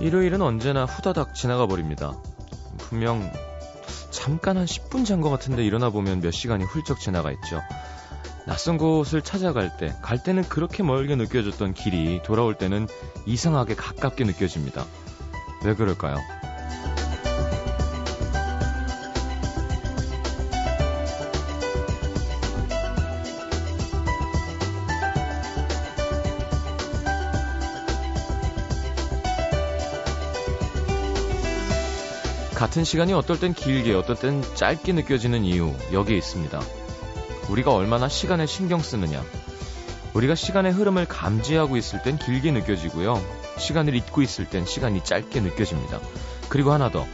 일요일은 언제나 후다닥 지나가 버립니다. 분명 잠깐 한 10분 잔 것 같은데 일어나 보면 몇 시간이 훌쩍 지나가 있죠. 낯선 곳을 찾아갈 때, 갈 때는 그렇게 멀게 느껴졌던 길이 돌아올 때는 이상하게 가깝게 느껴집니다. 왜 그럴까요? 같은 시간이 어떨 땐 길게, 어떨 땐 짧게 느껴지는 이유, 여기에 있습니다. 우리가 얼마나 시간에 신경 쓰느냐. 우리가 시간의 흐름을 감지하고 있을 땐 길게 느껴지고요. 시간을 잊고 있을 땐 시간이 짧게 느껴집니다. 그리고 하나 더.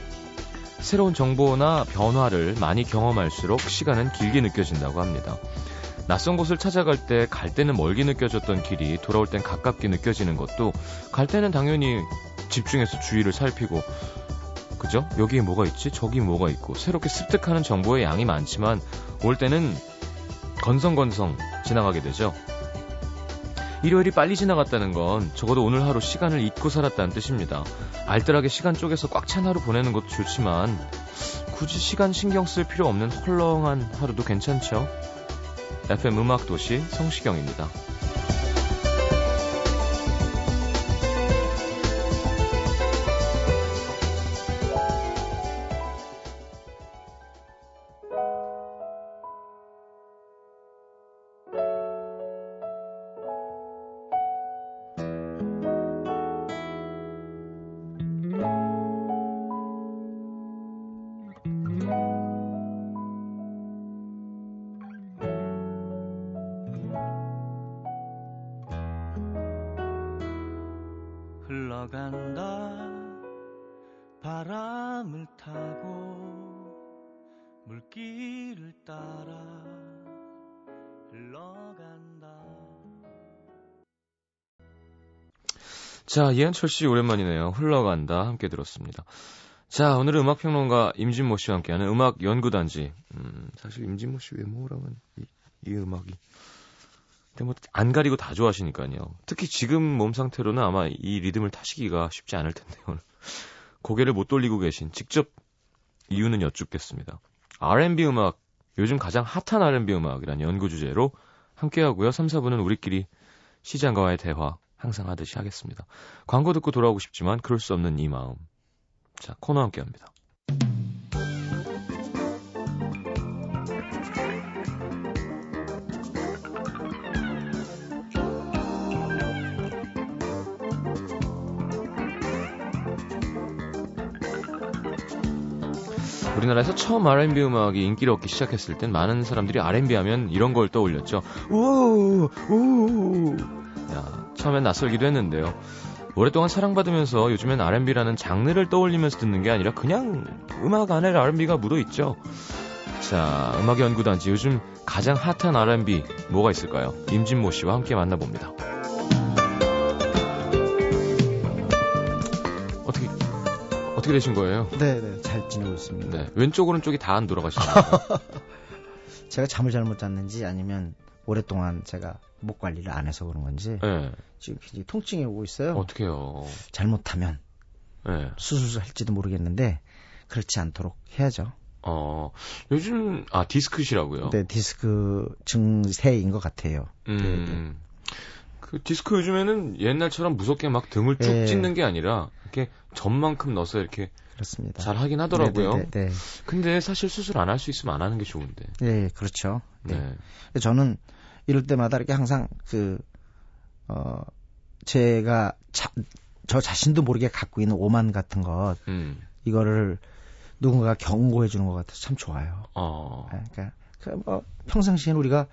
새로운 정보나 변화를 많이 경험할수록 시간은 길게 느껴진다고 합니다. 낯선 곳을 찾아갈 때 갈 때는 멀게 느껴졌던 길이 돌아올 땐 가깝게 느껴지는 것도 갈 때는 당연히 집중해서 주위를 살피고 그죠? 여기에 뭐가 있지? 저기 뭐가 있고 새롭게 습득하는 정보의 양이 많지만 올 때는 건성건성 지나가게 되죠. 일요일이 빨리 지나갔다는 건 적어도 오늘 하루 시간을 잊고 살았다는 뜻입니다. 알뜰하게 시간 쪼개서 꽉 찬 하루 보내는 것도 좋지만 굳이 시간 신경 쓸 필요 없는 헐렁한 하루도 괜찮죠. FM 음악 도시 성시경입니다. 자, 이한철 씨 오랜만이네요. 흘러간다 함께 들었습니다. 자, 오늘은 음악평론가 임진모 씨와 함께하는 음악 연구단지. 음, 사실 임진모 씨 외모랑은 이, 이 음악이 근데 뭐 안 가리고 다 좋아하시니까요. 특히 지금 몸 상태로는 아마 이 리듬을 타시기가 쉽지 않을 텐데요. 고개를 못 돌리고 계신 직접 이유는 여쭙겠습니다. R&B 음악, 요즘 가장 핫한 R&B 음악이란 연구 주제로 함께하고요. 3, 4분은 우리끼리 시장과의 대화 항상 하듯이 하겠습니다. 광고 듣고 돌아오고 싶지만 그럴 수 없는 이 마음. 자, 코너 함께 합니다. 우리나라에서 처음 R&B 음악이 인기를 얻기 시작했을 땐 많은 사람들이 R&B 하면 이런 걸 떠올렸죠. 우우, 우우. 야, 처음엔 낯설기도 했는데요. 오랫동안 사랑받으면서 요즘엔 R&B라는 장르를 떠올리면서 듣는 게 아니라 그냥 음악 안에 R&B가 묻어 있죠. 자, 음악 연구단지 요즘 가장 핫한 R&B 뭐가 있을까요? 임진모 씨와 함께 만나봅니다. 어떻게 어떻게 되신 거예요? 네, 네, 잘 지내고 있습니다. 네, 왼쪽 오른쪽이 다 안 돌아가시나요? 제가 잠을 잘못 잤는지 아니면 오랫동안 제가 목 관리를 안 해서 그런 건지 네, 지금 굉장히 통증이 오고 있어요. 어떻게요? 잘못하면 네. 수술을 할지도 모르겠는데 그렇지 않도록 해야죠. 어, 요즘 아 디스크시라고요? 네, 디스크 증세인 것 같아요. 음. 그 디스크 요즘에는 옛날처럼 무섭게 막 등을 쭉 네. 찢는 게 아니라 이렇게 점만큼 넣어서 이렇게 그렇습니다. 잘 하긴 하더라고요. 네, 네, 네. 근데 사실 수술 안 할 수 있으면 안 하는 게 좋은데. 네, 네, 그렇죠. 네. 네. 저는 이럴 때마다 이렇게 항상 그, 어, 제가 자, 저 자신도 모르게 갖고 있는 오만 같은 것, 음. 이거를 누군가가 경고해 주는 것 같아서 참 좋아요. 어. 네, 그러니까 그 뭐, 평상시에는 우리가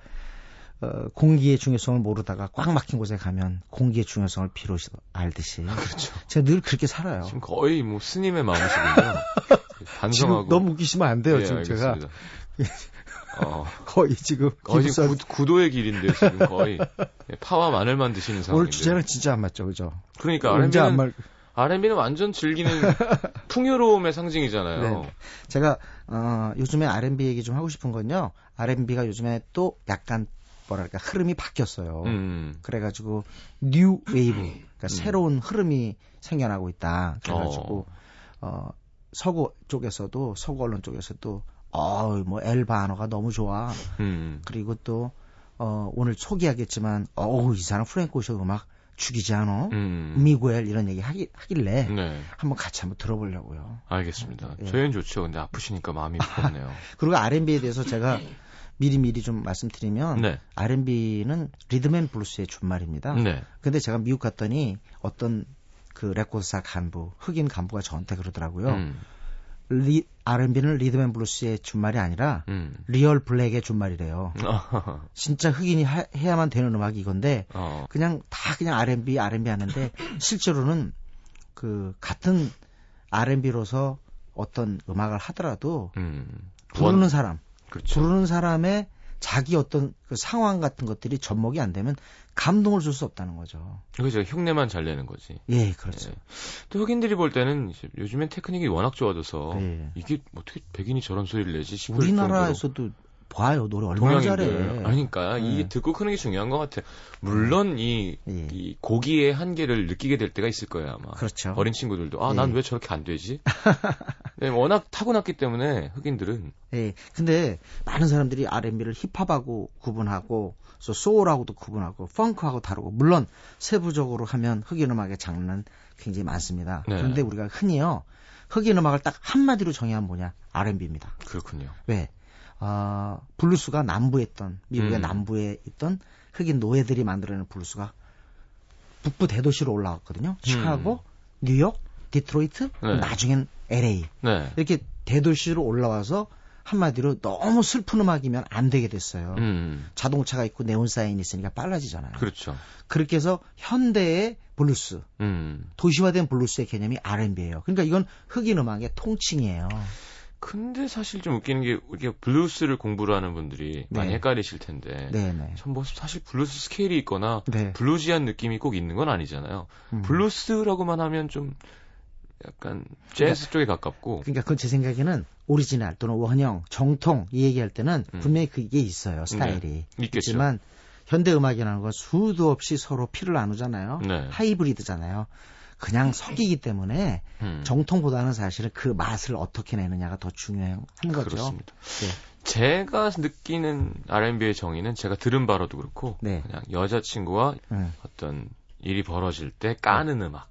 어, 공기의 중요성을 모르다가 꽉 막힌 곳에 가면 공기의 중요성을 비로소 알듯이 그렇죠. 제가 늘 그렇게 살아요. 지금 거의 뭐 스님의 마음이시군요. 반성하고. 지금 너무 웃기시면 안 돼요. 예, 지금 제가 알겠습니다. 어, 거의 지금 거의 지금 구, 구도의 길인데요, 지금 거의. 예, 파와 마늘만 드시는 상황인데. 오늘 주제랑 진짜 안 맞죠, 그죠? 그러니까 R&B는 말? R&B는 완전 즐기는 풍요로움의 상징이잖아요. 네. 제가 어, 요즘에 R&B 얘기 좀 하고 싶은 건요. R&B가 요즘에 또 약간 뭐랄까 흐름이 바뀌었어요. 음. 그래가지고 뉴 웨이브, 그러니까 새로운 흐름이 생겨나고 있다. 그래가지고 어, 서구 쪽에서도 서구 언론 쪽에서도 어 뭐 엘바노가 너무 좋아. 음. 그리고 또 어, 오늘 소개하겠지만 어우 이 사람 프랭크 오션 음악 죽이지 않아? 음. 미구엘 이런 얘기 하기, 하길래 네. 한번 같이 한번 들어보려고요. 알겠습니다. 예. 저희는 좋죠. 근데 아프시니까 마음이 무겁네요. 그리고 R&B에 대해서 제가 미리 미리 좀 말씀드리면 네. R&B는 리듬앤 블루스의 준말입니다. 네. 근데 제가 미국 갔더니 어떤 그 레코드사 간부, 흑인 간부가 저한테 그러더라고요. 음. 리, R&B는 리듬앤 블루스의 준말이 아니라 음. real black의 준말이래요. 진짜 흑인이 하- 해야만 되는 음악이 이건데 어. 그냥 다 그냥 R&B, R&B 하는데 실제로는 그 같은 R&B로서 어떤 음악을 하더라도 음. 부르는 원- 사람, 그렇죠. 부르는 사람의 자기 어떤 그 상황 같은 것들이 접목이 안 되면 감동을 줄 수 없다는 거죠. 그죠. 흉내만 잘 내는 거지. 예, 그렇죠. 예. 또 흑인들이 볼 때는 요즘엔 테크닉이 워낙 좋아져서 예. 이게 어떻게 백인이 저런 소리를 내지 싶을 정도로 우리나라에서도 봐요 노래 얼마나 잘해. 동양인들 아니, 그러니까 예. 이게 듣고 크는 게 중요한 것 같아요. 물론 이, 예. 이 고기의 한계를 느끼게 될 때가 있을 거예요 아마. 그렇죠. 어린 친구들도 아 예. 난왜 저렇게 안 되지? 네, 워낙 타고났기 때문에 흑인들은 예. 근데 많은 사람들이 R&B를 힙합하고 구분하고 또 소울하고도 구분하고 펑크하고 다르고 물론 세부적으로 하면 흑인 음악의 장르는 굉장히 많습니다. 네. 그런데 우리가 흔히요 흑인 음악을 딱 한마디로 정의하면 뭐냐 R&B입니다. 그렇군요. 왜? 아, 블루스가 남부에 있던 미국의 음. 남부에 있던 흑인 노예들이 만들어낸 블루스가 북부 대도시로 올라왔거든요. 시카고, 뉴욕, 디트로이트, 음. 네. 나중엔 LA 네. 이렇게 대도시로 올라와서 한마디로 너무 슬픈 음악이면 안 되게 됐어요. 음. 자동차가 있고 네온 사인이 있으니까 빨라지잖아요. 그렇죠. 그렇게 해서 현대의 블루스, 음. 도시화된 블루스의 개념이 R&B예요. 그러니까 이건 흑인 음악의 통칭이에요. 근데 사실 좀 웃기는 게 우리가 블루스를 공부를 하는 분들이 많이 네. 헷갈리실 텐데 네네. 전뭐 사실 블루스 스케일이 있거나 네. bluesy한 느낌이 꼭 있는 건 아니잖아요. 음. 블루스라고만 하면 좀 약간 재즈 쪽에 가깝고 그러니까 그건 제 생각에는 오리지널 또는 원형, 정통 이 얘기할 때는 음. 분명히 그게 있어요. 스타일이. 있겠죠. 있지만 현대 음악이라는 건 수도 없이 서로 피를 나누잖아요. 네. 하이브리드잖아요. 그냥 섞이기 때문에 음, 정통보다는 사실은 그 맛을 어떻게 내느냐가 더 중요한 거죠. 그렇습니다. 네. 제가 느끼는 R&B의 정의는 제가 들은 바로도 그렇고 네. 그냥 여자친구와 음. 어떤 일이 벌어질 때 까는 음 악.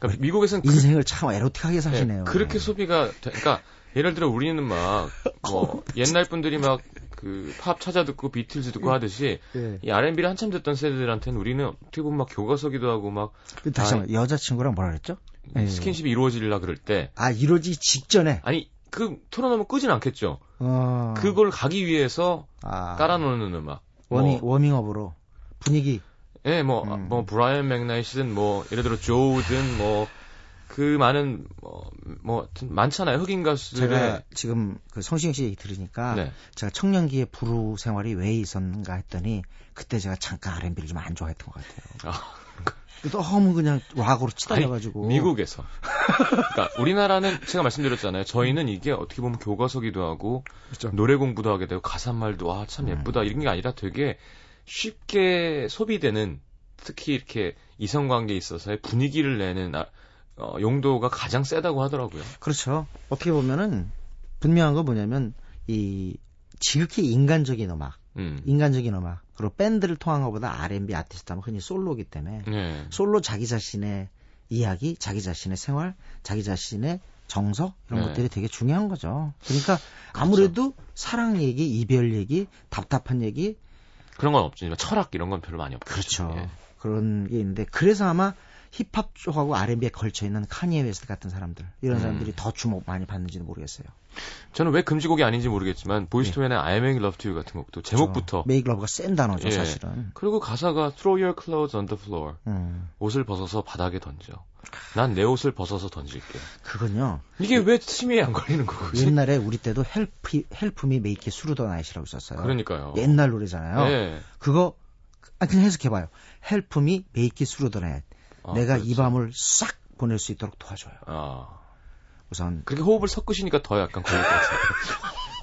그러니까 미국에서는 그- 인생을 참 에로틱하게 네, 사시네요. 그렇게 소비가 돼- 그러니까 예를 들어 우리는 막 뭐 옛날 분들이 막 그 팝 찾아 듣고 비틀즈 듣고 하듯이 네. 이 R&B를 한참 듣던 세대들한테는 우리는 어떻게 보면 막 교과서기도 하고 막그 다시 아, 한번 여자친구랑 뭐라 그랬죠? 네. 스킨십이 이루어지려 그럴 때 아 이러지 직전에 아니 그 틀어놓으면 끄진 않겠죠. 어. 그걸 가기 위해서 아, 깔아놓는 음악. 워밍 뭐, 워밍업으로 분위기 예, 뭐, 음. 뭐, 브라이언 맥나이시든, 뭐, 예를 들어, 조우든, 뭐, 그 많은, 뭐, 뭐, 많잖아요. 흑인 가수들의. 제가 지금 그 성시경 씨 얘기 들으니까 네. 제가 청년기에 부루 생활이 왜 있었는가 했더니 그때 제가 잠깐 R&B를 좀 안 좋아했던 것 같아요. 아, 너무 그냥 락으로 치달려가지고 미국에서. 그러니까 우리나라는 제가 말씀드렸잖아요. 저희는 이게 어떻게 보면 교과서기도 하고 그렇죠. 노래 공부도 하게 되고 가사말도 와참 음. 예쁘다 이런 게 아니라 되게 쉽게 소비되는 특히 이렇게 이성관계에 있어서의 분위기를 내는 아- 어, 용도가 가장 세다고 하더라고요. 그렇죠. 어떻게 보면은 분명한 건 뭐냐면 이 지극히 인간적인 음악, 음. 인간적인 음악 그리고 밴드를 통한 것보다 R&B 아티스트 하면 흔히 솔로이기 때문에 네. 솔로 자기 자신의 이야기, 자기 자신의 생활, 자기 자신의 정서 이런 네. 것들이 되게 중요한 거죠. 그러니까 아무래도 사랑 얘기, 이별 얘기, 답답한 얘기 그런 건 없지만 철학 이런 건 별로 많이 없죠. 그렇죠. 예. 그런 게 있는데 그래서 아마 힙합 쪽하고 R&B에 걸쳐 있는 카니에 웨스트 같은 사람들 이런 음. 사람들이 더 주목 많이 받는지는 모르겠어요. 저는 왜 금지곡이 아닌지 모르겠지만 Boyz II Men의 I'll Make Love to You 같은 곡도 제목부터 make love가 센 단어죠, 예. 사실은. 그리고 가사가 Throw your clothes on the floor. 음. 옷을 벗어서 바닥에 던져. 난 내 옷을 벗어서 던질게. 그건요. 이게 왜 심의에 안 걸리는 거지? 옛날에 우리 때도 헬프 헬프미 메이키 수루더 나이시라고 있었어요. 그러니까요. 옛날 노래잖아요. 네. 그거 아 그냥 해석해봐요. Help me make it through the night. 아, 내가 이 그렇죠. 밤을 싹 보낼 수 있도록 도와줘요. 아. 우선 그렇게 호흡을 섞으시니까 더 약간 걸릴 것 같아요.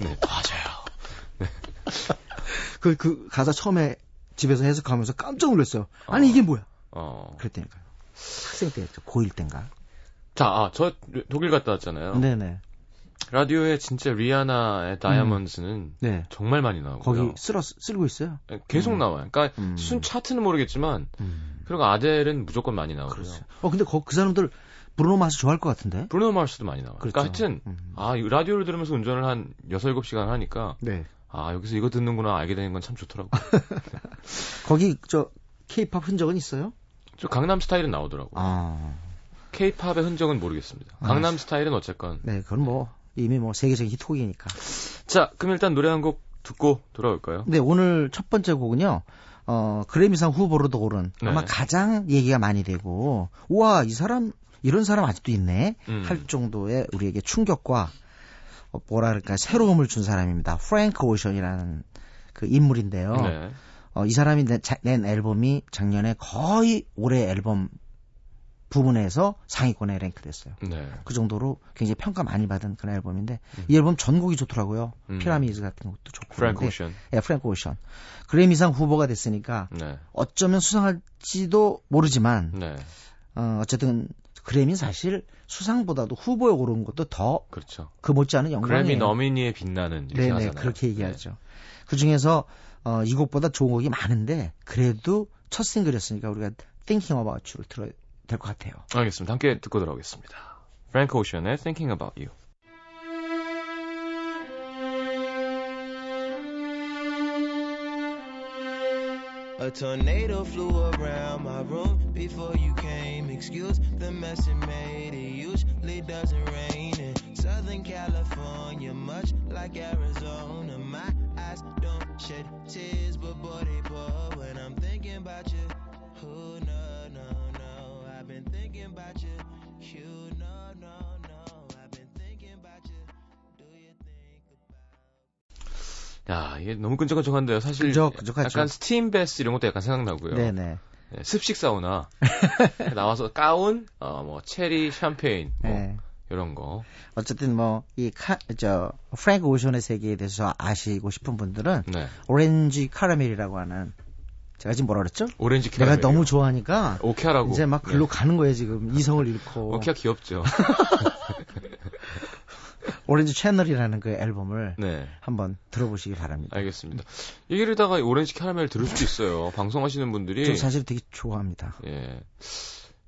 네, 맞아요. 네. 그, 그 가사 처음에 집에서 해석하면서 깜짝 놀랐어요. 아니, 이게 뭐야? 어. 그랬다니까요. 학생 때였죠. 고1 땐가. 자, 아, 저 독일 갔다 왔잖아요. 네네. 라디오에 진짜 리아나의 다이아몬드는 네. 정말 많이 나오고요. 거기 쓸어, 쓸고 있어요. 계속 음. 나와요. 그러니까 음. 순 차트는 모르겠지만 음. 그리고 아델은 무조건 많이 나오고요. 그렇죠. 어, 근데 거, 그 사람들 브루노 마스 좋아할 것 같은데? 브루노 마르스도 많이 나와요. 그렇죠. 그러니까 하여튼 음. 아, 이 라디오를 들으면서 운전을 한 6, 7시간 하니까 네. 아, 여기서 이거 듣는구나 알게 되는 건 참 좋더라고. 거기, 저, 케이팝 흔적은 있어요? 저 강남 스타일은 나오더라고. 아. 케이팝의 흔적은 모르겠습니다. 아. 강남 스타일은 어쨌건. 네, 그건 뭐, 이미 뭐, 세계적인 히트곡이니까. 자, 그럼 일단 노래 한 곡 듣고 돌아올까요? 네, 오늘 첫 번째 곡은요, 어, 그래미상 후보로도 오른 아마 네. 가장 얘기가 많이 되고, 우와, 이 사람, 이런 사람 아직도 있네? 음. 할 정도의 우리에게 충격과, 어, 뭐라 그럴까, 새로움을 준 사람입니다. 프랭크 오션이라는 그 인물인데요. 네. 어, 이 사람이 내- 자- 낸 앨범이 작년에 거의 올해 앨범 부문에서 상위권에 랭크됐어요. 네. 그 정도로 굉장히 평가 많이 받은 그런 앨범인데 이 앨범 전곡이 좋더라고요. 음. 피라미드 같은 것도 좋고. 프랭크 오션. 예, 프랭크 오션. 그래미상 후보가 됐으니까 네. 어쩌면 수상할지도 모르지만 네. 어, 어쨌든 그래미 사실 수상보다도 후보에 오른 것도 더그 그렇죠. 못지않은 영광이에요. 그래미 너미니에 빛나는 네네 하잖아요. 그렇게 얘기하죠. 그 중에서 어, 이 곡보다 좋은 곡이 많은데 그래도 첫 싱글이었으니까 우리가 Thinking About You를 들어야 될 것 같아요. 네. 알겠습니다. 함께 듣고 돌아오겠습니다. 프랭크 오션의 Thinking About You. A tornado flew around my room before you came. Excuse the mess it made. It usually doesn't rain in Southern California, much like Arizona. My eyes don't shed tears, but boy, they pour 야, 이게 너무 끈적끈적한데요. 사실 끈적, 끈적하죠. 약간 스팀 베스 이런 것도 약간 생각나고요. 네네. 네, 습식 사우나 나와서 가운, 어, 뭐 체리, 샴페인 뭐 네. 이런 거. 어쨌든 뭐이저 프랭크 오션의 세계에 대해서 아시고 싶은 분들은 네. 오렌지 카라멜이라고 하는 제가 지금 뭐라 그랬죠? 오렌지 내가 캐러멜. 너무 좋아하니까 오케아라고. 이제 막 글로 가는 거예요 지금 이성을 잃고 네. 오케아 귀엽죠. 오렌지 채널이라는 그 앨범을 네. 한번 들어보시기 바랍니다. 알겠습니다. 얘기를 다가 오렌지 캐러멜 들을 수도 있어요. 방송하시는 분들이 저 사실 되게 좋아합니다. 예.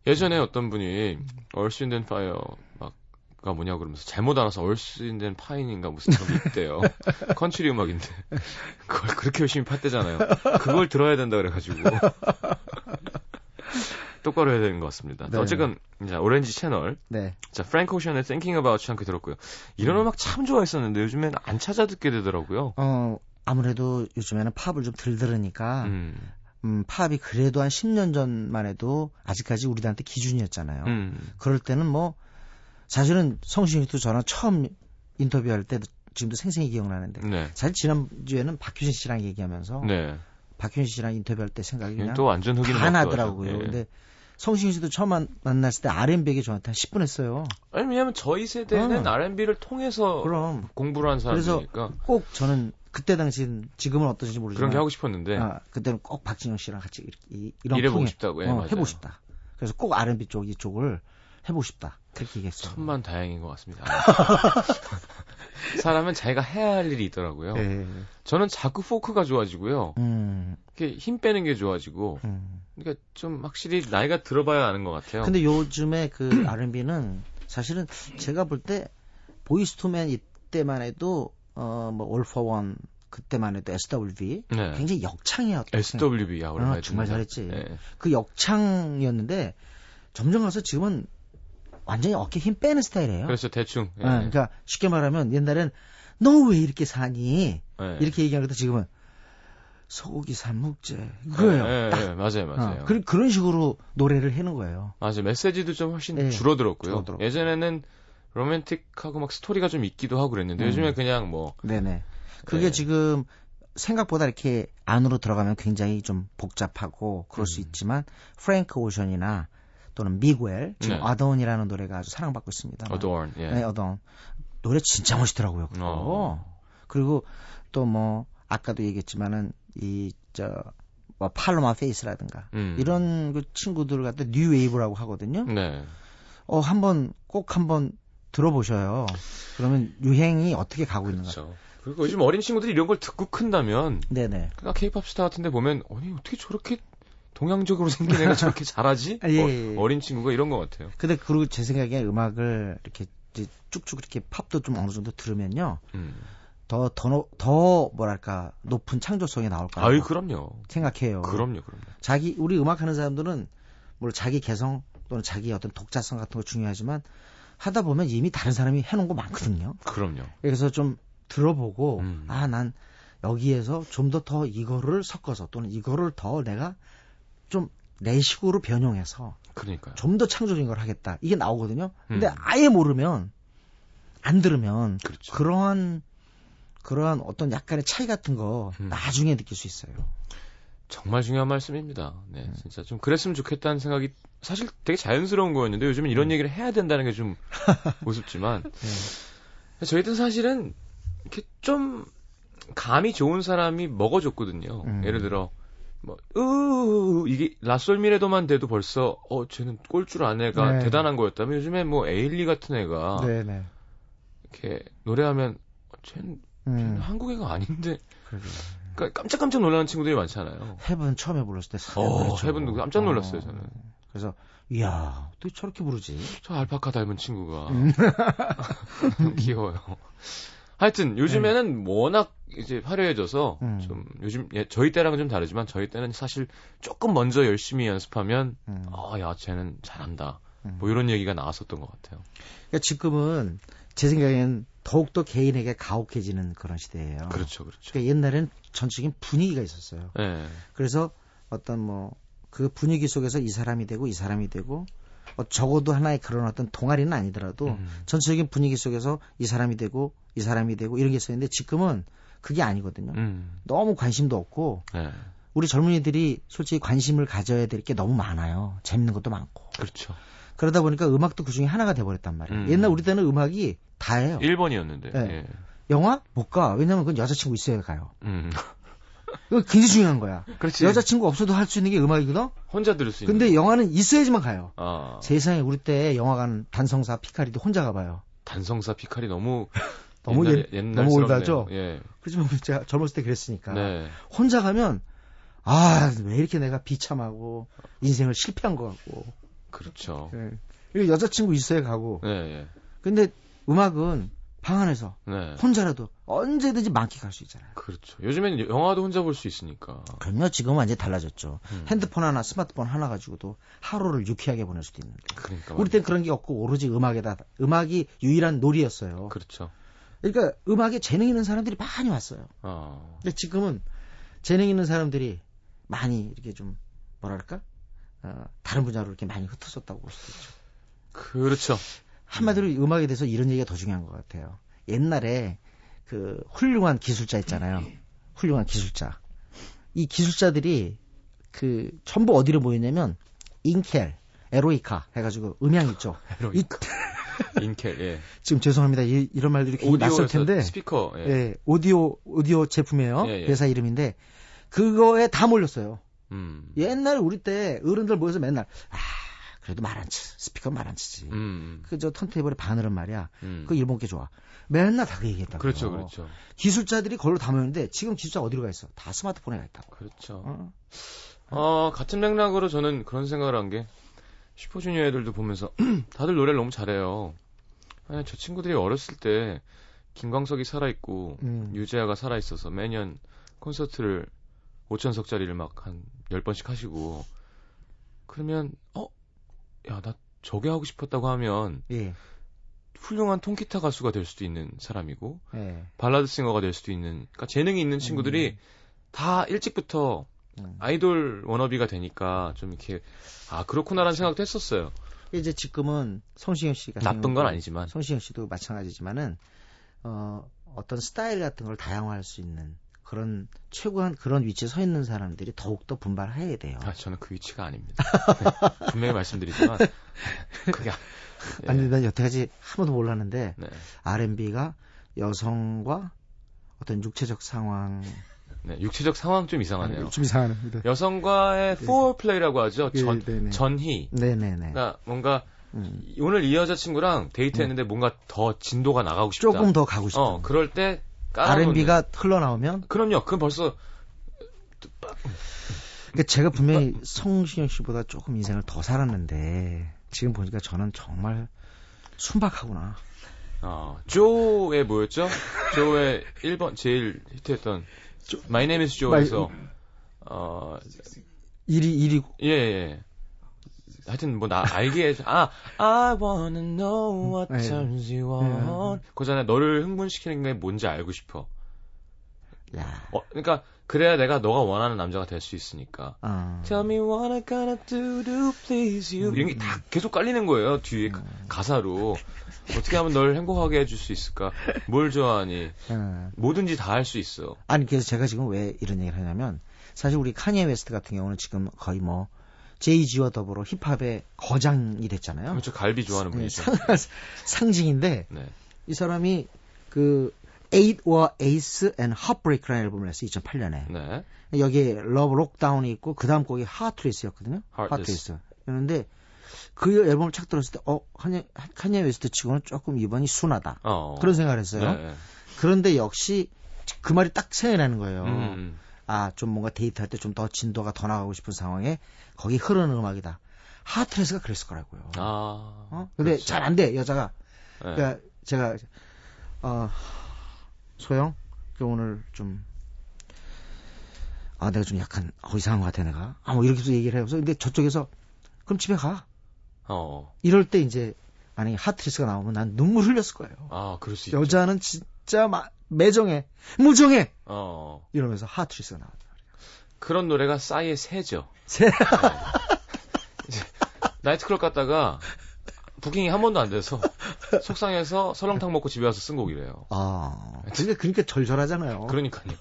예전에 어떤 분이 Earth, Wind and Fire 막가 뭐냐 그러면서 잘못 알아서 Wind and Fine인가 무슨 그런 게 있대요. 컨츄리 음악인데 그걸 그렇게 열심히 팠대잖아요. 그걸 들어야 된다 그래가지고 똑바로 해야 되는 것 같습니다. 네. 어쨌건 이제 오렌지 채널 네. 자 프랭크 오션의 Thinking About You 함께 들었고요. 이런 음. 악 참 좋아했었는데 요즘엔 안 찾아 듣게 되더라고요. 어 아무래도 요즘에는 팝을 좀 덜 들으니까 음. 음, 팝이 그래도 한 10년 전만 해도 아직까지 우리들한테 기준이었잖아요. 음, 그럴 때는 뭐 사실은 성신이도 저랑 처음 인터뷰할 때 지금도 생생히 기억나는데 네, 사실 지난주에는 박효신 씨랑 얘기하면서 네. 박효신 씨랑 인터뷰할 때 생각이 그냥 또 완전 흑인 나더라고요. 예. 근데 성신 씨도 처음 만- 만났을 때 R&B에게 저한테 한 10분 했어요. 아니 왜냐면 저희 세대는 어. R&B를 통해서 그럼 공부를 한 그래서 사람이니까 꼭 저는 그때 당시는 지금은 어떤지 모르지만 그런 게 하고 싶었는데 아, 그때는 꼭 박진영 씨랑 같이 이렇게 이- 이런 일해보고 통해- 싶다고 예, 어, 맞아요. 해보고 싶다. 그래서 꼭 R&B 쪽 이쪽을 해보고 싶다. 그렇게 얘기했어요. 천만 다행인 것 같습니다. 사람은 자기가 해야 할 일이 있더라고요. 예. 저는 자꾸 포크가 좋아지고요. 음, 이렇게 힘 빼는 게 좋아지고 음. 그러니까 좀 확실히 나이가 들어봐야 아는 것 같아요. 근데 요즘에 그 R&B는 사실은 제가 볼 때 보이스투맨 이때만 해도 어뭐 올포원 그때만 해도 SWV 네. 굉장히 역창이었던 SWB야 오랜만에 아, 정말. 잘했지. 네. 그 역창이었는데 점점 가서 지금은 완전히 어깨 힘 빼는 스타일이에요. 그래서 대충 예. 어, 그러니까 쉽게 말하면 옛날엔 너 왜 이렇게 사니? 예. 이렇게 얘기하는 것도 지금은 소고기 삼묵제 그거예요. 예, 예, 딱. 예, 맞아요, 맞아요. 어, 그, 그런 식으로 노래를 해는 거예요. 맞아요. 메시지도 좀 훨씬 네, 줄어들었고요. 줄어들었고. 예전에는 로맨틱하고 막 스토리가 좀 있기도 하고 그랬는데 음. 요즘에 그냥 뭐 네네. 그게 네. 지금 생각보다 이렇게 안으로 들어가면 굉장히 좀 복잡하고 그럴 수 음. 있지만 프랭크 오션이나 또는 미구엘 지금 네. 어던이라는 노래가 아주 사랑받고 있습니다. 어도언 예. 네, 어던 노래 진짜 멋있더라고요. 그거. 어. 그리고 또 뭐 아까도 얘기했지만은 이저 뭐 팔로마 페이스라든가 음. 이런 그 친구들 갖다 뉴 웨이브라고 하거든요. 네. 어 한번 꼭 한번 들어보셔요. 그러면 유행이 어떻게 가고 있는가. 그렇죠. 그리고 요즘 어린 친구들이 이런 걸 듣고 큰다면 네네. 그러니까 케이팝 스타 같은데 보면 아니 어떻게 저렇게 동양적으로 생긴 애가 저렇게 잘하지? 아, 예, 예, 예. 어, 린 친구가 이런 것 같아요. 근데 그리고 제 생각에 음악을 이렇게 쭉쭉 이렇게 팝도 좀 어느 정도 들으면요. 음. 더, 더, 노- 더, 뭐랄까, 높은 창조성이 나올 거라고 아유 그럼요. 생각해요. 그럼요, 그럼요. 자기, 우리 음악하는 사람들은, 물론 자기 개성 또는 자기 어떤 독자성 같은 거 중요하지만, 하다 보면 이미 다른 사람이 해놓은 거 많거든요. 그럼요. 그래서 좀 들어보고, 음. 아, 난 여기에서 좀 더더 이거를 섞어서 또는 이거를 더 내가 좀 내 식으로 변형해서 그러니까요. 좀더 창조적인 걸 하겠다. 이게 나오거든요. 근데 음. 아예 모르면, 안 들으면, 그렇죠. 그러한 그러한 어떤 약간의 차이 같은 거 음. 나중에 느낄 수 있어요. 정말 중요한 말씀입니다. 네, 음. 진짜 좀 그랬으면 좋겠다는 생각이 사실 되게 자연스러운 거였는데 요즘은 음. 이런 얘기를 해야 된다는 게 좀 우습지만 네. 저희들 사실은 이렇게 좀 감이 좋은 사람이 먹어줬거든요. 음. 예를 들어 뭐 으 이게 라솔미레도만 돼도 벌써 어 쟤는 꼴줄 아는 애가 네. 대단한 거였다면 요즘에 뭐 에일리 같은 애가 네네. 이렇게 노래하면 어, 쟤는 음, 한국 애가 아닌데 그러게. 그러니까 깜짝깜짝 놀라는 친구들이 많잖아요. 헤븐 처음에 불렀을 때 어. 헤븐도 깜짝 놀랐어요, 저는. 그래서 이야, 어떻게 저렇게 부르지? 저 알파카 닮은 친구가 음. 귀여워요. 하여튼 요즘에는 워낙 이제 화려해져서 네. 음. 좀 요즘 예, 저희 때랑은 좀 다르지만 저희 때는 사실 조금 먼저 열심히 연습하면 음. 아야 쟤는 잘한다 음. 뭐 이런 얘기가 나왔었던 것 같아요. 그러니까 지금은 제 생각에는 더욱더 개인에게 가혹해지는 그런 시대예요. 그렇죠, 그렇죠. 그러니까 옛날에는 전적인 분위기가 있었어요. 예, 그래서 어떤 뭐 그 분위기 속에서 이 사람이 되고 이 사람이 되고 어, 적어도 하나의 그런 어떤 동아리는 아니더라도 음. 전체적인 분위기 속에서 이 사람이 되고 이 사람이 되고 이런 게 있었는데 지금은 그게 아니거든요. 음, 너무 관심도 없고 예, 우리 젊은이들이 솔직히 관심을 가져야 될 게 너무 많아요. 재밌는 것도 많고. 그렇죠. 그러다 보니까 음악도 그 중에 하나가 돼버렸단 말이에요. 음. 옛날 우리 때는 음악이 다예요. 1번이었는데. 네. 예. 영화 못 가. 왜냐면 그건 여자친구 있어야 가요. 음. 이거 굉장히 중요한 거야. 그렇지. 여자친구 없어도 할 수 있는 게 음악이거든. 혼자 들을 수 있는. 근데 영화는 있어야지만 가요. 아, 세상에 우리 때 영화관 단성사 피카리도 혼자 가봐요. 단성사 피칼이 너무 너무 옛날, 옛- 옛날 너무 올드하죠? 예. 그렇지만 제가 젊었을 때 그랬으니까. 네. 혼자 가면 아 왜 이렇게 내가 비참하고 인생을 실패한 것 같고. 그렇죠. 예. 이거 여자친구 있어야 가고. 네, 예. 근데 음악은 방 안에서 네. 혼자라도 언제든지 만끽할 수 있잖아요. 그렇죠. 요즘엔 영화도 혼자 볼 수 있으니까. 그럼요. 지금은 완전히 달라졌죠. 음. 핸드폰 하나, 스마트폰 하나 가지고도 하루를 유쾌하게 보낼 수도 있는데. 그러니까. 우리 땐 그런 게 없고 오로지 음악에다 음악이 유일한 놀이였어요. 그렇죠. 그러니까 음악에 재능 있는 사람들이 많이 왔어요. 아, 근데 지금은 재능 있는 사람들이 많이 이렇게 좀 뭐랄까 어, 다른 분야로 이렇게 많이 흩어졌다고 볼 수도 있죠. 그렇죠. 한마디로 음악에 대해서 이런 얘기가 더 중요한 것 같아요. 옛날에 그 훌륭한 기술자 있잖아요. 훌륭한 기술자. 이 기술자들이 그 전부 어디로 모였냐면 인켈, 에로이카 해가지고 음향 있죠. 이- 인켈, 예. 지금 죄송합니다. 이, 런 말들이 굉장히 낯설 텐데. 스피커, 예. 예, 오디오 오디오 제품이에요. 예, 예. 회사 이름인데 그거에 다 몰렸어요. 음. 옛날 우리 때 어른들 모여서 맨날 아 그래도 말 안 치. 스피커 말 안 치지. 음. 그저 턴테이블의 바늘은 말이야. 음. 그 일본 게 좋아. 맨날 다 그 얘기했다고. 그렇죠, 그렇죠. 기술자들이 걸로 다 모였는데 지금 기술자 어디로 가 있어? 다 스마트폰에 가 있다고. 그렇죠. 어? 어, 같은 맥락으로 저는 그런 생각을 한 게, 슈퍼주니어 애들도 보면서, 다들 노래를 너무 잘해요. 아니, 저 친구들이 어렸을 때, 김광석이 살아있고, 음. 유재하가 살아있어서 매년 콘서트를 5천석짜리를 막 한 10번씩 하시고, 그러면, 어? 야, 나 저게 하고 싶었다고 하면, 예. 훌륭한 통기타 가수가 될 수도 있는 사람이고, 예. 발라드 싱어가 될 수도 있는, 그러니까 재능이 있는 친구들이 다 일찍부터 음. 아이돌 워너비가 되니까 좀 이렇게 아 그렇구나라는 생각도 했었어요. 이제 지금은 성시경 씨가 나쁜 건 아니지만 성시경 씨도 마찬가지지만은 어 어떤 스타일 같은 걸 다양화할 수 있는 그런 최고한 그런 위치에 서 있는 사람들이 더욱더 분발해야 돼요. 아, 저는 그 위치가 아닙니다. 네, 분명히 말씀드리지만 그게 아- 예. 아니 난 여태까지 한 번도 몰랐는데 네. R&B가 여성과 어떤 육체적 상황 네, 육체적 상황 좀 이상하네요. 좀 이상하네. 네. 여성과의 네. foreplay라고 하죠. 예, 전, 네네. 전희. 네네네. 그러니까 뭔가 음. 오늘 이 여자친구랑 데이트했는데 뭔가 더 진도가 나가고 싶다. 조금 더 가고 싶다. 어, 그럴 때 R&B가 흘러나오면 그럼요. 그건 벌써 그러니까 제가 분명히 성시경 씨보다 조금 인생을 더 살았는데 지금 보니까 저는 정말 순박하구나. 어, 조의 뭐였죠? 조의 1번 제일 히트했던 My Name is Joe에서 어, 일이 일이 예, 예. 하여튼 뭐 나 알게 해줘. 아, I wanna know what 네. turns you on. 그잖아 너를 흥분시키는 게 뭔지 알고 싶어. 야. 어, 그러니까 그래야 내가 너가 원하는 남자가 될 수 있으니까. 어. Tell me what I gotta do to please you. 이런 게 다 계속 깔리는 거예요. 뒤에 가- 가사로. 어떻게 하면 널 행복하게 해줄 수 있을까? 뭘 좋아하니? 어. 뭐든지 다 할 수 있어. 아니 그래서 제가 지금 왜 이런 얘기를 하냐면 사실 우리 카니에 웨스트 같은 경우는 지금 거의 뭐 제이지와 더불어 힙합의 거장이 됐잖아요. 그렇죠. 갈비 좋아하는 네, 분이죠. 상, 상징인데 네. 이 사람이 그 Eight or Ace and Heartbreak라는 앨범을 냈어요. 2008년에. 네. 여기에 Love Lockdown이 있고 그 다음 곡이. Heartless. Heartless. 그런데 그 앨범을 착 들었을 때 어, 카니, 카니에 웨스트 치고는 조금 이번이 순하다. 어. 그런 생각을 했어요. 네. 그런데 역시 그 말이 딱 생각나는 거예요. 음. 아, 좀 뭔가 데이트할 때 좀 더 진도가 더 나가고 싶은 상황에 거기 흐르는 음악이다. 하트레스가 그랬을 거라고요. 아. 어? 근데. 잘 안 돼, 여자가. 네. 그러니까 제가 어 소영 그 오늘 좀 아, 내가 좀 약간 어 이상한 것 같아 내가. 아, 뭐 이렇게 해서 얘기를. 그래서 근데 저쪽에서 그럼 집에 가. 어. 이럴 때 이제 만약에 Heartless가 나오면 난 눈물 흘렸을 거예요. 아, 그럴 수 있죠. 여자는 진짜 마, 매정해, 무정해 어. 이러면서 Heartless가 나와. 그런 노래가 싸이의 새죠. 새- 네. 이제 나이트클럽 갔다가 부킹이 한 번도 안 돼서 속상해서 설렁탕 먹고 집에 와서 쓴 곡이래요. 아, 그게 그러니까 절절하잖아요. 그러니까요.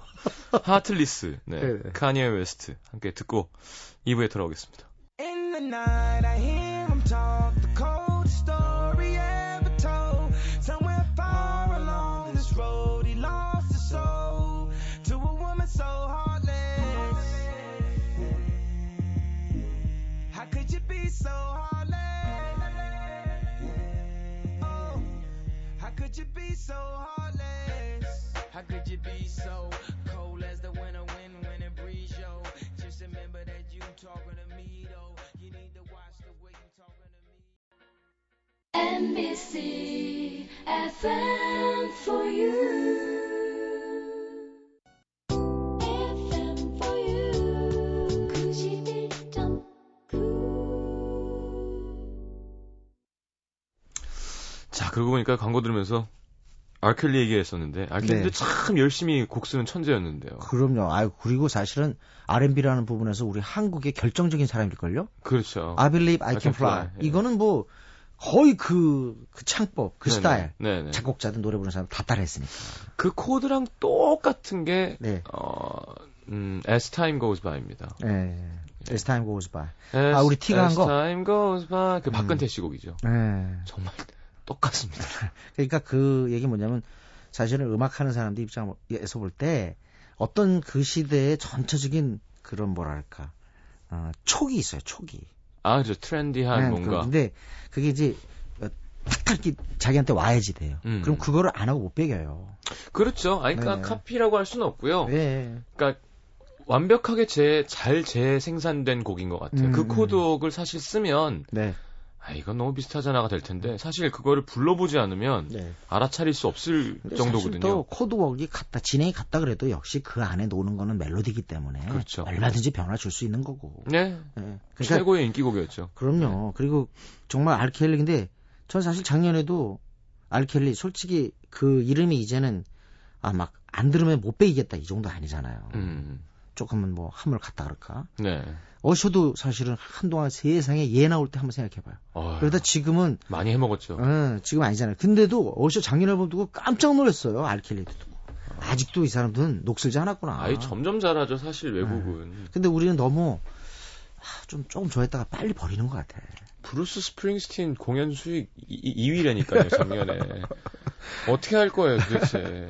Heartless, 네. 네, 네. 카니에 웨스트 함께 듣고 2부에 돌아오겠습니다. Could you be so cold as the winter wind when it breeze, yo? Just remember that you talking to me, though. You need to watch the way you talking to me. NBC FM for you. FM for you. 91.9. 자, 그러고 보니까 광고 들으면서 아켈리 얘기했었는데 아켈리도 네. 참 열심히 곡 쓰는 천재였는데요. 그럼요. 아유, 그리고 사실은 R&B라는 부분에서 우리 한국의 결정적인 사람일걸요? 그렇죠. I believe I I can can fly. 예. 이거는 뭐 거의 그, 그 창법, 그 네네. 스타일. 네네. 작곡자든 노래 부르는 사람 다 따라했으니까. 그 코드랑 똑같은 게 네. 어, 음, As Time Goes By입니다. 예. As time goes by. As, 아, 우리 티가 한 As 거? Time Goes By 그 음. 박근태 씨 곡이죠. 예. 정말 똑같습니다. 그러니까 그 얘기 뭐냐면 사실은 음악하는 사람들 입장에서 볼 때 어떤 그 시대의 전체적인 그런 뭐랄까 어, 촉이 있어요. 촉이. 아, 저 트렌디한 네, 뭔가. 그- 근데 그게 이제 어, 탁탁 자기한테 와야지 돼요. 음. 그럼 그거를 안 하고 못 배겨요. 그렇죠. 아니, 그러니까 네. 카피라고 할 수는 없고요. 네. 그러니까 완벽하게 재, 잘 재생산된 곡인 것 같아요. 음, 그 음. 코드곡을 사실 쓰면 네. 아, 이건 너무 비슷하잖아가 될 텐데 사실 그거를 불러보지 않으면 네. 알아차릴 수 없을 정도거든요. 또 코드웍이 같다 진행이 같다 그래도 역시 그 안에 노는 거는 멜로디이기 때문에 그렇죠. 얼마든지 변화 줄 수 있는 거고. 네. 네. 그러니까 최고의 인기곡이었죠. 그럼요. 그리고 정말 알켈리 근데 전 사실 작년에도 알켈리 솔직히 그 이름이 이제는 아 막 안 들으면 못 배기겠다 이 정도 아니잖아요. 음. 조금은 뭐 함을 갖다 그럴까. 네. 어셔도 사실은 한동안 세상에 얘 나올 때 한번 생각해봐요. 어휴, 그러다 지금은 많이 해먹었죠. 어, 지금 아니잖아요. 근데도 어셔 작년 앨범 두고 깜짝 놀랐어요. 알켈리도 두고. 아직도 이 사람들은 녹슬지 않았구나. 아이 점점 잘하죠. 사실 외국은 근데 우리는 너무 아, 좀 조금 좋아했다가 빨리 버리는 것 같아. 브루스 스프링스틴 공연 수익 2, 위라니까요 작년에 어떻게 할 거예요 도대체.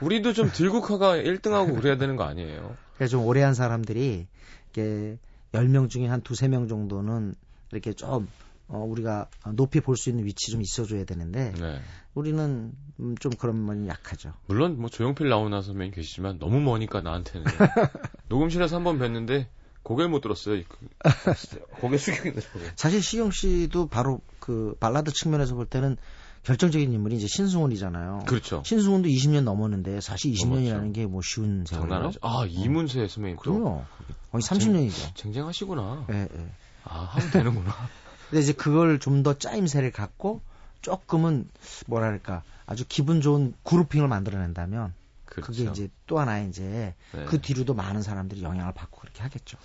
우리도 좀 들국화가 1등하고 그래야 되는 거 아니에요? 그래서 좀 오래 한 사람들이 이렇게 10명 중에 한 두세 명 정도는 이렇게 좀 어, 우리가 높이 볼 수 있는 위치 좀 있어줘야 되는데 네. 우리는 음, 좀 그런 면이 약하죠. 물론 뭐 조용필 나오나 선배님 계시지만 너무 머니까 나한테는 녹음실에서 한 번 뵀는데 고개를 못 들었어요. 그, 고개 숙이더라고요. 사실 시경 씨도 바로 그 발라드 측면에서 볼 때는 결정적인 인물이 이제 신승훈이잖아요. 그렇죠. 신승훈도 20년 넘었는데 사실 20년이라는 넘었죠. 게뭐 쉬운. 장난하죠? 아 이문세 선배님 또 그럼요. 거의 30년이죠. 쟁쟁하시구나. 예, 예. 아 하면 되는구나. 근데 이제 그걸 좀 더 짜임새를 갖고 조금은 뭐랄까 아주 기분 좋은 그룹핑을 만들어낸다면 그 그렇죠. 게 이제 또 하나 이제 네. 그 뒤로도 많은 사람들이 영향을 받고 그렇게 하겠죠.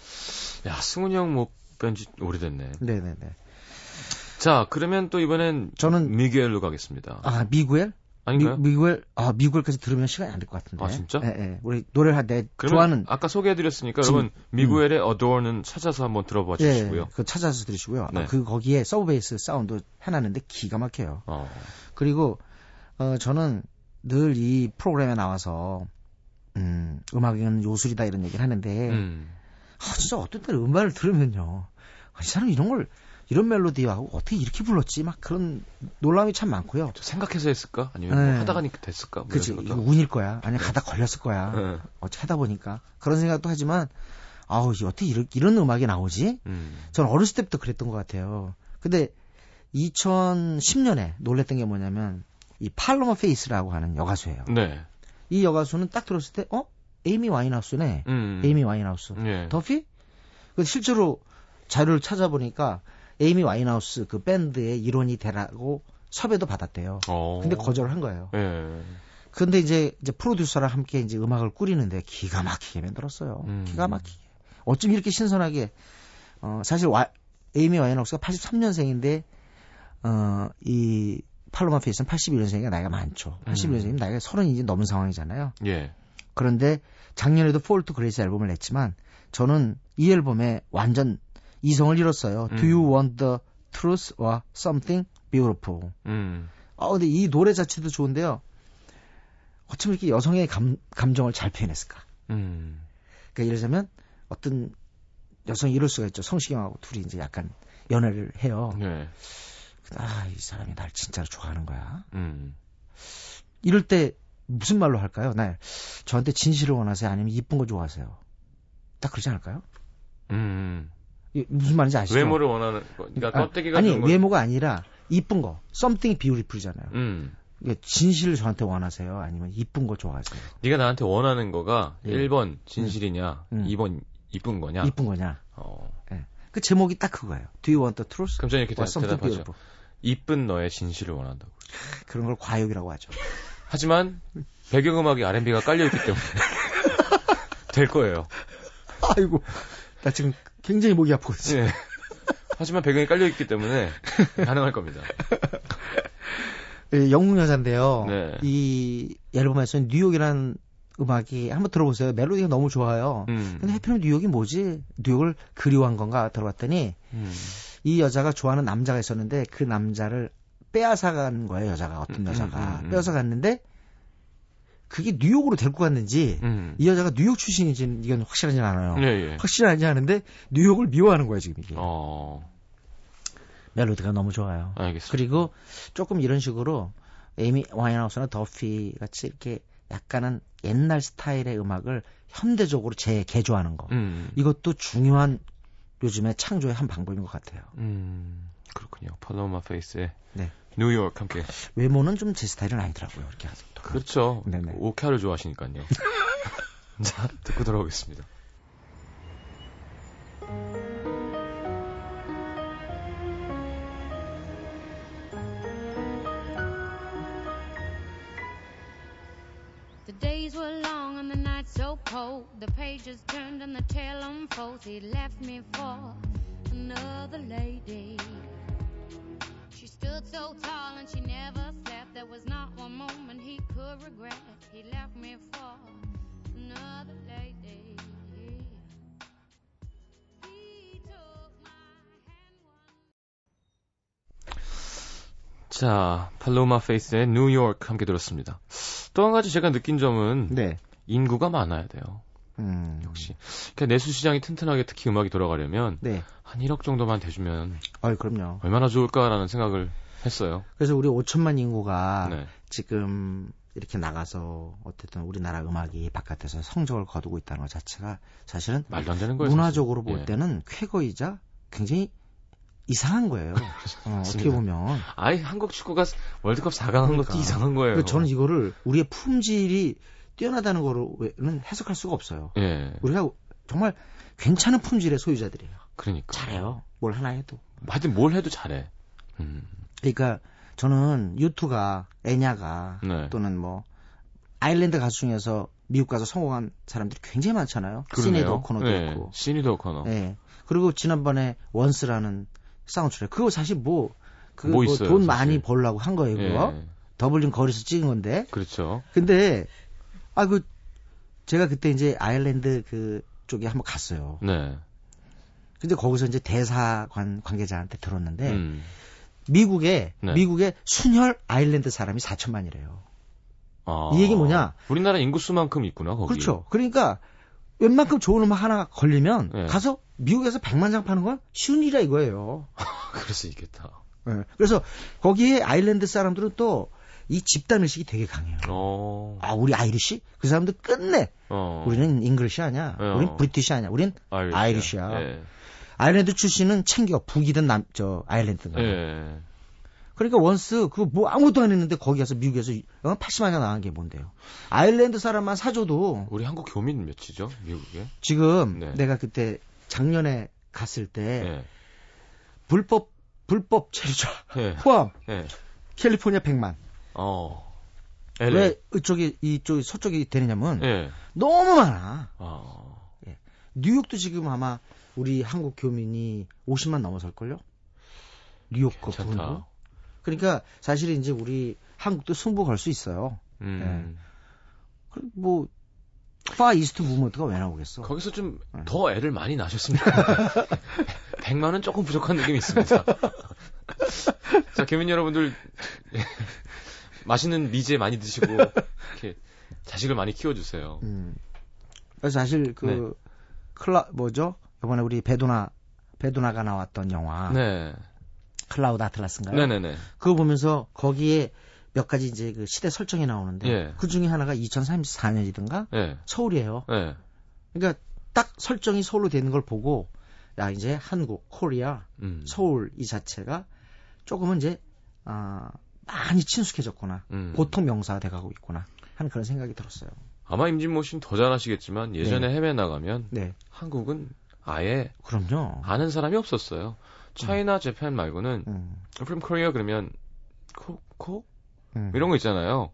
야 승훈이 형못 뵌지 오래됐네. 네네네. 자 그러면 또 이번엔 저는- 미겔로 가겠습니다. 아 미구엘? 아닌가요? 미, 구엘 아 미구엘까지 들으면 시간이 안 될 것 같은데. 아, 진짜? 예, 예. 우리 노래를 할때 그러면 좋아하는 아까 소개해드렸으니까 여러분 미구엘의 Adorn은 찾아서 한번 들어봐 예, 주시고요. 그 찾아서 들으시고요. 네. 아, 그 거기에 sub bass 사운드 해놨는데 기가 막혀요. 어. 그리고 어 저는 늘 이 프로그램에 나와서 음, 음악은 요술이다 이런 얘기를 하는데 음. 아, 진짜 어떤 때는 음반을 들으면요. 아, 이 사람 이런 걸 이런 멜로디하고 어떻게 이렇게 불렀지? 막 그런 놀람이 참 많고요. 저 생각해서 했을까? 아니면 네. 뭐 하다가 됐을까? 뭐 그치 이거 운일 거야. 아니 가다 걸렸을 거야. 네. 어떻게 하다 보니까 그런 생각도 하지만 아우 이 어떻게 이런, 이런 음악이 나오지? 음. 저는 어렸을 때부터 그랬던 것 같아요. 근데 2010년에 놀랬던 게 뭐냐면 이 팔로마 페이스라고 하는 여가수예요. 네. 이 여가수는 딱 들었을 때 어? 에이미 와인하우스네. 음. 에이미 와인하우스. 예. 더피? 그 실제로 자료를 찾아보니까 에이미 와인하우스 그 밴드의 일원이 되라고 섭외도 받았대요. 어. 근데 거절을 한 거예요. 예. 근데 이제 이제 프로듀서랑 함께 이제 음악을 꾸리는데 기가 막히게 만들었어요. 음. 기가 막히게. 어쩜 이렇게 신선하게 어 사실 와, 에이미 와인하우스가 83년생인데 어이 팔로마 페이스는 81년생이니까 나이가 많죠. 음. 81년생이면 나이가 30이 이제 넘은 상황이잖아요. 예. 그런데 작년에도 Fall to Grace 앨범을 냈지만 저는 이 앨범에 완전 이성을 잃었어요. 음. Do you want the truth or something beautiful? 음. 아 근데 이 노래 자체도 좋은데요. 어쩜 이렇게 여성의 감, 감정을 잘 표현했을까? 음. 그러니까 예를 들자면 어떤 여성이 이럴 수가 있죠. 성시경하고 둘이 이제 약간 연애를 해요. 예. 아, 이 사람이 날 진짜로 좋아하는 거야. 음. 이럴 때 무슨 말로 할까요? 날 저한테 진실을 원하세요? 아니면 이쁜 거 좋아하세요? 딱 그러지 않을까요? 음. 이- 무슨 말인지 아시죠? 외모를 원하는 거. 그러니까 아, 껍데기가 아니 좋은 거- 외모가 아니라 이쁜 거. something beautiful이잖아요. 음. 이게 진실을 저한테 원하세요? 아니면 이쁜 거 좋아하세요? 네가 나한테 원하는 거가 예. 1번 진실이냐, 음. 2번 이쁜 거냐. 이쁜 거냐? 어. 그 제목이 딱 그거예요. Do you want the truth? 그럼 저는 이렇게 대답하죠. 이쁜 너의 진실을 원한다고. 그런 걸 과욕이라고 하죠. 하지만 배경음악이 R&B가 깔려있기 때문에 될 거예요. 아이고, 나 지금 굉장히 목이 아프거든요. 예. 하지만 배경이 깔려있기 때문에 가능할 겁니다. 예, 영국 여자인데요. 네. 이 앨범에서는 뉴욕이라는 음악이 한번 들어보세요. 멜로디가 너무 좋아요. 음. 근데 해피는 뉴욕이 뭐지? 뉴욕을 그리워한 건가 들어봤더니 음. 이 여자가 좋아하는 남자가 있었는데 그 남자를 빼앗아간 거예요. 여자가 어떤 음, 여자가 음, 음. 빼앗아 갔는데 그게 뉴욕으로 데리고 갔는지 음. 이 여자가 뉴욕 출신인지는 이건 확실하진 않아요. 예, 예. 확실하지 않은데 뉴욕을 미워하는 거예요 지금 이게. 어, 멜로디가 너무 좋아요. 알겠습니다. 그리고 조금 이런 식으로 에이미 와인하우스나 더피 같이 이렇게 약간은 옛날 스타일의 음악을 현대적으로 재개조하는 거. 음. 이것도 중요한 요즘의 창조의 한 방법인 것 같아요. 음. 그렇군요. 팔로마 페이스의 네. 뉴욕 함께. 외모는 좀 제 스타일은 아니더라고요. 이렇게 하죠. 그렇죠. 네네. 오케아를 좋아하시니까요. 자, 듣고 돌아오겠습니다. The days were long and the nights so cold. The pages turned and the tale unfolds. He left me for another lady. Stood so tall and she never slept. There was not one moment he could regret. He left me for another lady. He took my hand one 자, 팔로마 페이스의 뉴욕 함께 들었습니다. 또 한 가지 제가 느낀 점은 네. 인구가 많아야 돼요. 음. 역시. 그러니까 내수 시장이 튼튼하게 특히 음악이 돌아가려면 네. 한 1억 정도만 돼주면 어이, 그럼요. 얼마나 좋을까라는 생각을 했어요. 그래서 우리 5천만 인구가 네. 지금 이렇게 나가서 어쨌든 우리나라 음악이 바깥에서 성적을 거두고 있다는 것 자체가 사실은 말도 안 되는 거예요. 문화적으로 사실. 볼 예. 때는 쾌거이자 굉장히 이상한 거예요. 어, 어떻게 맞습니다. 보면. 아예 한국 축구가 월드컵 4강 한 것도 그러니까. 이상한 거예요. 그래서 저는 이거를 우리의 품질이 뛰어나다는 거로는 해석할 수가 없어요. 예. 우리가 정말 괜찮은 품질의 소유자들이에요. 그러니까. 잘해요. 뭘 하나 해도. 하여튼 뭘 해도 잘해. 음. 그러니까 저는 유투가 애냐가 네. 또는 뭐 아일랜드 가수 중에서 미국 가서 성공한 사람들이 굉장히 많잖아요. 시네드 오코너도 네. 있고. 시니드 오코너. 예. 그리고 지난번에 원스라는 사운드트랙 그거 사실 뭐그뭐뭐 사실. 많이 벌라고 한 거예요, 그거. 예. 더블링 거리에서 찍은 건데. 그렇죠. 근데 아 그 제가 그때 이제 아일랜드 그 쪽에 한번 갔어요. 네. 근데 거기서 이제 대사관 관계자한테 들었는데 음. 미국에 네. 미국에 순혈 아일랜드 사람이 4천만이래요. 아. 이 얘기 뭐냐? 우리나라 인구수만큼 있구나, 거기. 그렇죠. 그러니까 웬만큼 좋은 음악 하나 걸리면 네. 가서 미국에서 100만 장 파는 건 쉬운 일이라 이거예요. 그럴 수 있겠다. 예. 그래서 거기에 아일랜드 사람들은 또 이 집단 의식이 되게 강해요. 어. 아, 우리 Irish? 그 사람들 끝내. 어. 우리는 English 아니야. 어. 우린 British 아니야. 우린 Irish야. Irish야. 예. 아일랜드 출신은 챙겨. 북이든 남, 저, 아일랜드든. 예. 그러니까 Once 그거 뭐 아무것도 안 했는데 거기 가서 미국에서 80만 장 나간 게 뭔데요. 아일랜드 사람만 사줘도 우리 한국 교민 몇이죠, 미국에? 지금 네. 내가 그때 작년에 갔을 때 예. 불법 불법 체류자 예. 포함 예. 캘리포니아 100만. 어. 왜 이쪽이 이쪽이 서쪽이 되느냐면 예. 너무 많아. 아. 뉴욕도 지금 아마 우리 한국 교민이 50만 넘어설 걸요? 뉴욕 그 부분도. 그러니까 사실 이제 우리 한국도 승부 걸 수 있어요. 음. 그 뭐, Far East Movement가 왜 나오겠어? 거기서 좀 네. 더 애를 많이 낳으셨으면 좋겠어요. 100만은 조금 부족한 느낌이 있습니다. 자, 교민 여러분들 맛있는 미제 많이 드시고 이렇게 자식을 많이 키워 주세요. 음. 그래서 사실 그, 네. 클라, 뭐죠? 이번에 우리 배두나, 배두나가 나왔던 영화. 네. Cloud Atlas인가요? 네, 네, 네. 그거 보면서 거기에 몇 가지 이제 그 시대 설정이 나오는데 예. 그 중에 하나가 2034년이든가 네. 서울이에요. 네. 그러니까 딱 설정이 서울로 되는 걸 보고 야 이제 한국, 코리아, 음. 서울 이 자체가 조금은 이제 아 많이 친숙해졌구나. 음. 보통 명사가 돼가고 있구나 하는 그런 생각이 들었어요. 아마 임진모 씨는 더 잘하시겠지만 예전에 해외 나가면 네, 한국은 아예 그럼요. 아는 사람이 없었어요. 차이나 재팬 말고는 음, from Korea 그러면 코, 코? 음. 이런 거 있잖아요.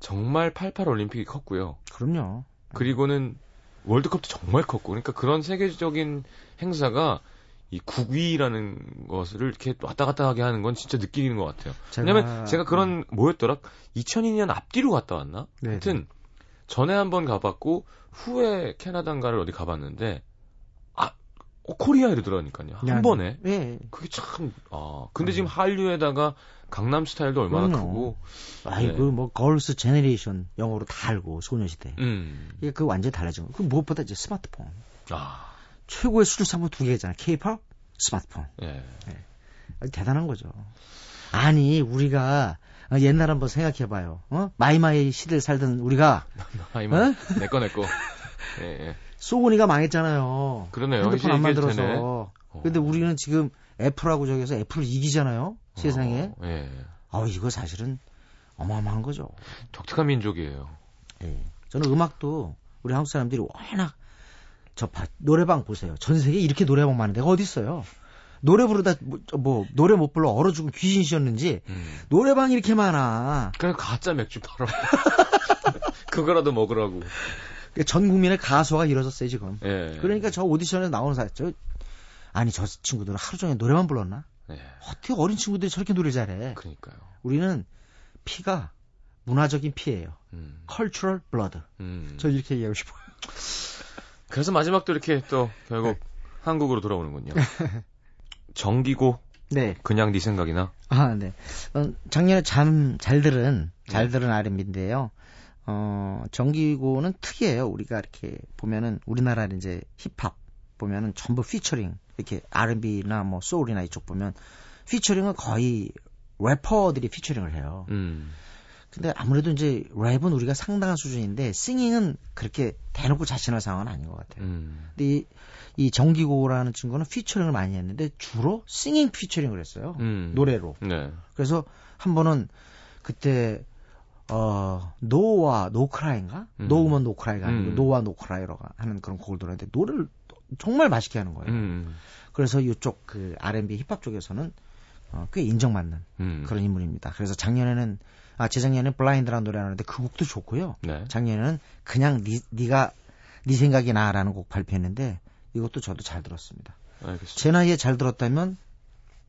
정말 88 올림픽이 컸고요. 그럼요. 그리고는 월드컵도 정말 컸고 그러니까 그런 세계적인 행사가 이 국위라는 것을 이렇게 왔다 갔다 하게 하는 건 진짜 느끼는 것 같아요. 왜냐면 제가 그런 뭐였더라? 2002년 앞뒤로 갔다 왔나? 네, 하여튼 전에 한번 가봤고 후에 캐나다인가를 어디 가봤는데 아 어, 코리아 이러더라니까요. 한 네, 번에 네. 그게 참 아. 근데 지금 한류에다가 강남 스타일도 얼마나 그럼요. 크고 아이고 네. 뭐 Girls' Generation 영어로 다 알고 소녀시대. 음. 이게 그 완전히 달라진 거. 그 무엇보다 이제 스마트폰. 아. 최고의 수출 상품 두 개잖아. 케이팝, 스마트폰. 예. 아주 대단한 거죠. 아니 우리가 어, 옛날 한번 생각해봐요. 어? 마이마이 시대를 살던 우리가 어? 내꺼 내꺼. 예, 예. 소니가 망했잖아요. 그러네요. 핸드폰 안 만들어서. 어. 근데 우리는 지금 애플하고 저기서 애플을 이기잖아요. 세상에. 어, 예. 아 이거 사실은 어마어마한 거죠. 독특한 민족이에요. 예. 저는 음악도 우리 한국 사람들이 워낙 저 바- 노래방 보세요. 전 세계 에 이렇게 노래방 많은 데가 어디 있어요? 노래 부르다 뭐, 저 뭐, 노래 못 불러 얼어 죽은 귀신이셨는지 음. 노래방 이렇게 많아. 그냥 가짜 맥주 팔아. 그거라도 먹으라고. 전 국민의 가수가 이뤄졌어요 지금. 예. 그러니까 저 오디션에 나오는 사람 저 아니 저 친구들은 하루 종일 노래만 불렀나? 예. 어떻게 어린 친구들이 저렇게 노래 잘해? 그러니까요. 우리는 피가 문화적인 피예요. 음. cultural blood. 음. 저 이렇게 얘기하고 싶어요. 그래서 마지막도 이렇게 또 결국 한국으로 돌아오는군요. 정기고 네. 그냥 네 생각이나. 아, 네. 어, 작년에 참 잘 들은, 잘 네. 들은 R&B인데요. 어, 정기고는 특이해요. 우리가 이렇게 보면은 우리나라 이제 힙합 보면은 전부 피처링 이렇게 R&B나 뭐 소울이나 이쪽 보면 피처링은 거의 래퍼들이 피처링을 해요. 음. 근데 아무래도 이제 랩은 우리가 상당한 수준인데 singing은 그렇게 대놓고 자신할 상황은 아닌 것 같아요. 음. 근데 이, 이 정기고라는 친구는 피처링을 많이 했는데 주로 singing 피처링을 했어요. 음. 노래로. 네. 그래서 한 번은 그때 어 No War No Cry인가? 음. No Woman No Cry가 아니고 음. No War No Cry로가 하는 그런 곡을 들었는데 노래를 정말 맛있게 하는 거예요. 음. 그래서 이쪽 그 R&B 힙합 쪽에서는 어, 꽤 인정받는 음. 그런 인물입니다. 그래서 작년에는 아 재작년에 Blind라는 노래 하는데 그 곡도 좋고요. 네. 작년에는 그냥 니, 네가 네 생각이 나라는 곡 발표했는데 이것도 저도 잘 들었습니다. 알겠습니다. 제 나이에 잘 들었다면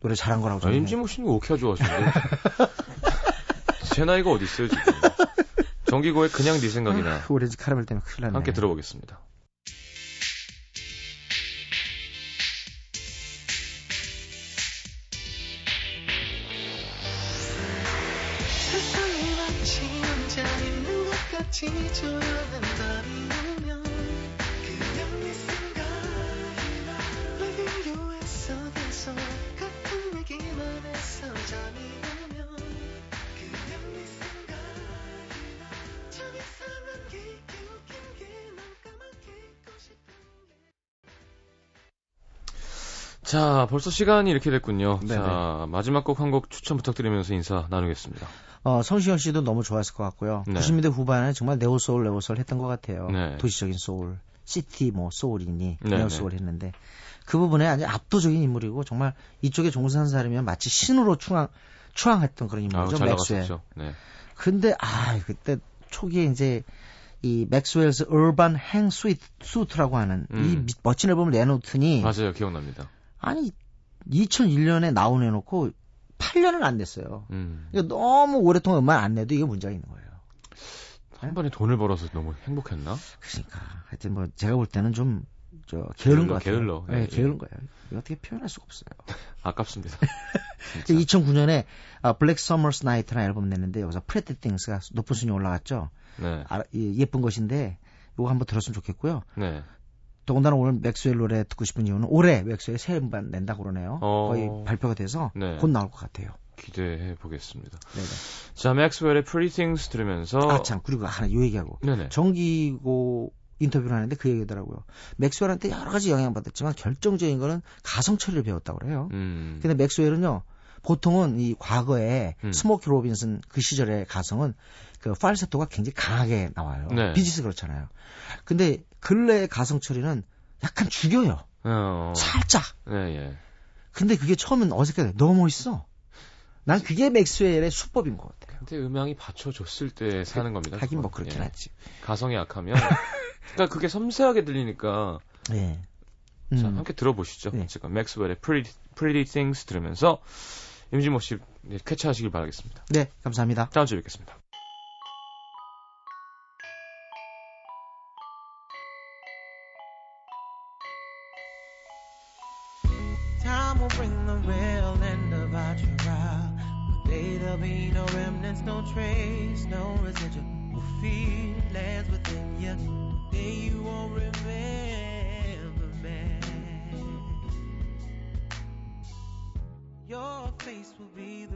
노래 잘한 거라고 아, 저는 해요. 임진모 씨는 오케아 좋아하시는데. 제 나이가 어디 있어요, 지금. 정기고의 그냥 네 생각이나 그 오렌지 카라멜 때문에 큰일 났네. 함께 들어보겠습니다. 밤이 그냥 네 생각이 나 라디오에서 계속 같은 얘기만 해서 잠이 오면 그냥 네 생각이 나 참 이상한 게 웃긴 게난 까맣게 잊고 싶은 게 자, 벌써 시간이 이렇게 됐군요. 네네. 자, 마지막 곡 한 곡 추천 부탁드리면서 인사 나누겠습니다. 어, 성시경 씨도 너무 좋았을 것 같고요. 네. 90년대 후반에 정말 neo soul neo soul 했던 것 같아요. 네. 도시적인 소울, city 뭐 soul이니 네, neo soul 했는데 그 부분에 아주 압도적인 인물이고 정말 이쪽에 종사한 사람이면 마치 신으로 추앙 추앙했던 그런 인물이죠. 잘 맥스웰. 네. 근데 아 그때 초기에 이제 이 Maxwell's Urban Hang Suite Suite라고 하는 이 음. 미- 멋진 앨범을 내놓더니 맞아요. 기억납니다. 아니 2001년에 Now 해놓고 8년을 안 냈어요. 음. 이거 너무 오랫동안 음악 안 내도 이게 문제가 있는 거예요. 한 번에 돈을 벌어서 너무 행복했나? 그러니까 하여튼 뭐 제가 볼 때는 좀 저 게으른 것 같아요. 게을러. 네, 예, 게으른 거예요. 이거 어떻게 표현할 수가 없어요. 아깝습니다. 그 진짜. 2009년에 아, Black Summers' Night라는 앨범 냈는데 여기서 Pretty Things가 높은 순위 올라갔죠. 네. 아, 이- 예쁜 것인데 이거 한번 들었으면 좋겠고요. 네. 더군다나 오늘 맥스웰 노래 듣고 싶은 이유는 올해 맥스웰 새 앨범 낸다고 그러네요. 어. 거의 발표가 돼서 네. 곧 나올 것 같아요. 기대해 보겠습니다. 네네. 자, 맥스웰의 Pretty Things 들으면서 아, 참, 그리고 하나 요 얘기하고. 네네. 정기고 인터뷰를 하는데 그 얘기더라고요. 맥스웰한테 여러 가지 영향받았지만 결정적인 거는 가성 처리를 배웠다고 그래요. 음. 근데 맥스웰은요, 보통은 이 과거에 음. 스모키 로빈슨 그 시절의 가성은 그 팔세토가 굉장히 강하게 나와요. 네. 비지스 그렇잖아요. 근데 근래의 가성 처리는 약간 죽여요. 어. 살짝. 네, 예. 근데 그게 처음엔 어색해. 너무 멋있어. 난 그게 맥스웰의 수법인 것 같아요. 근데 음향이 받쳐줬을 때 사는 겁니다. 하긴 뭐 그건. 그렇긴 예. 하지. 가성이 약하면. 그러니까 그게 섬세하게 들리니까. 예. 자, 음. 함께 들어보시죠. 네. 제가 맥스웰의 Pretty, Pretty Things 들으면서 임진모 씨 네, 쾌차하시길 바라겠습니다. 네, 감사합니다. 다음 주에 뵙겠습니다. Will be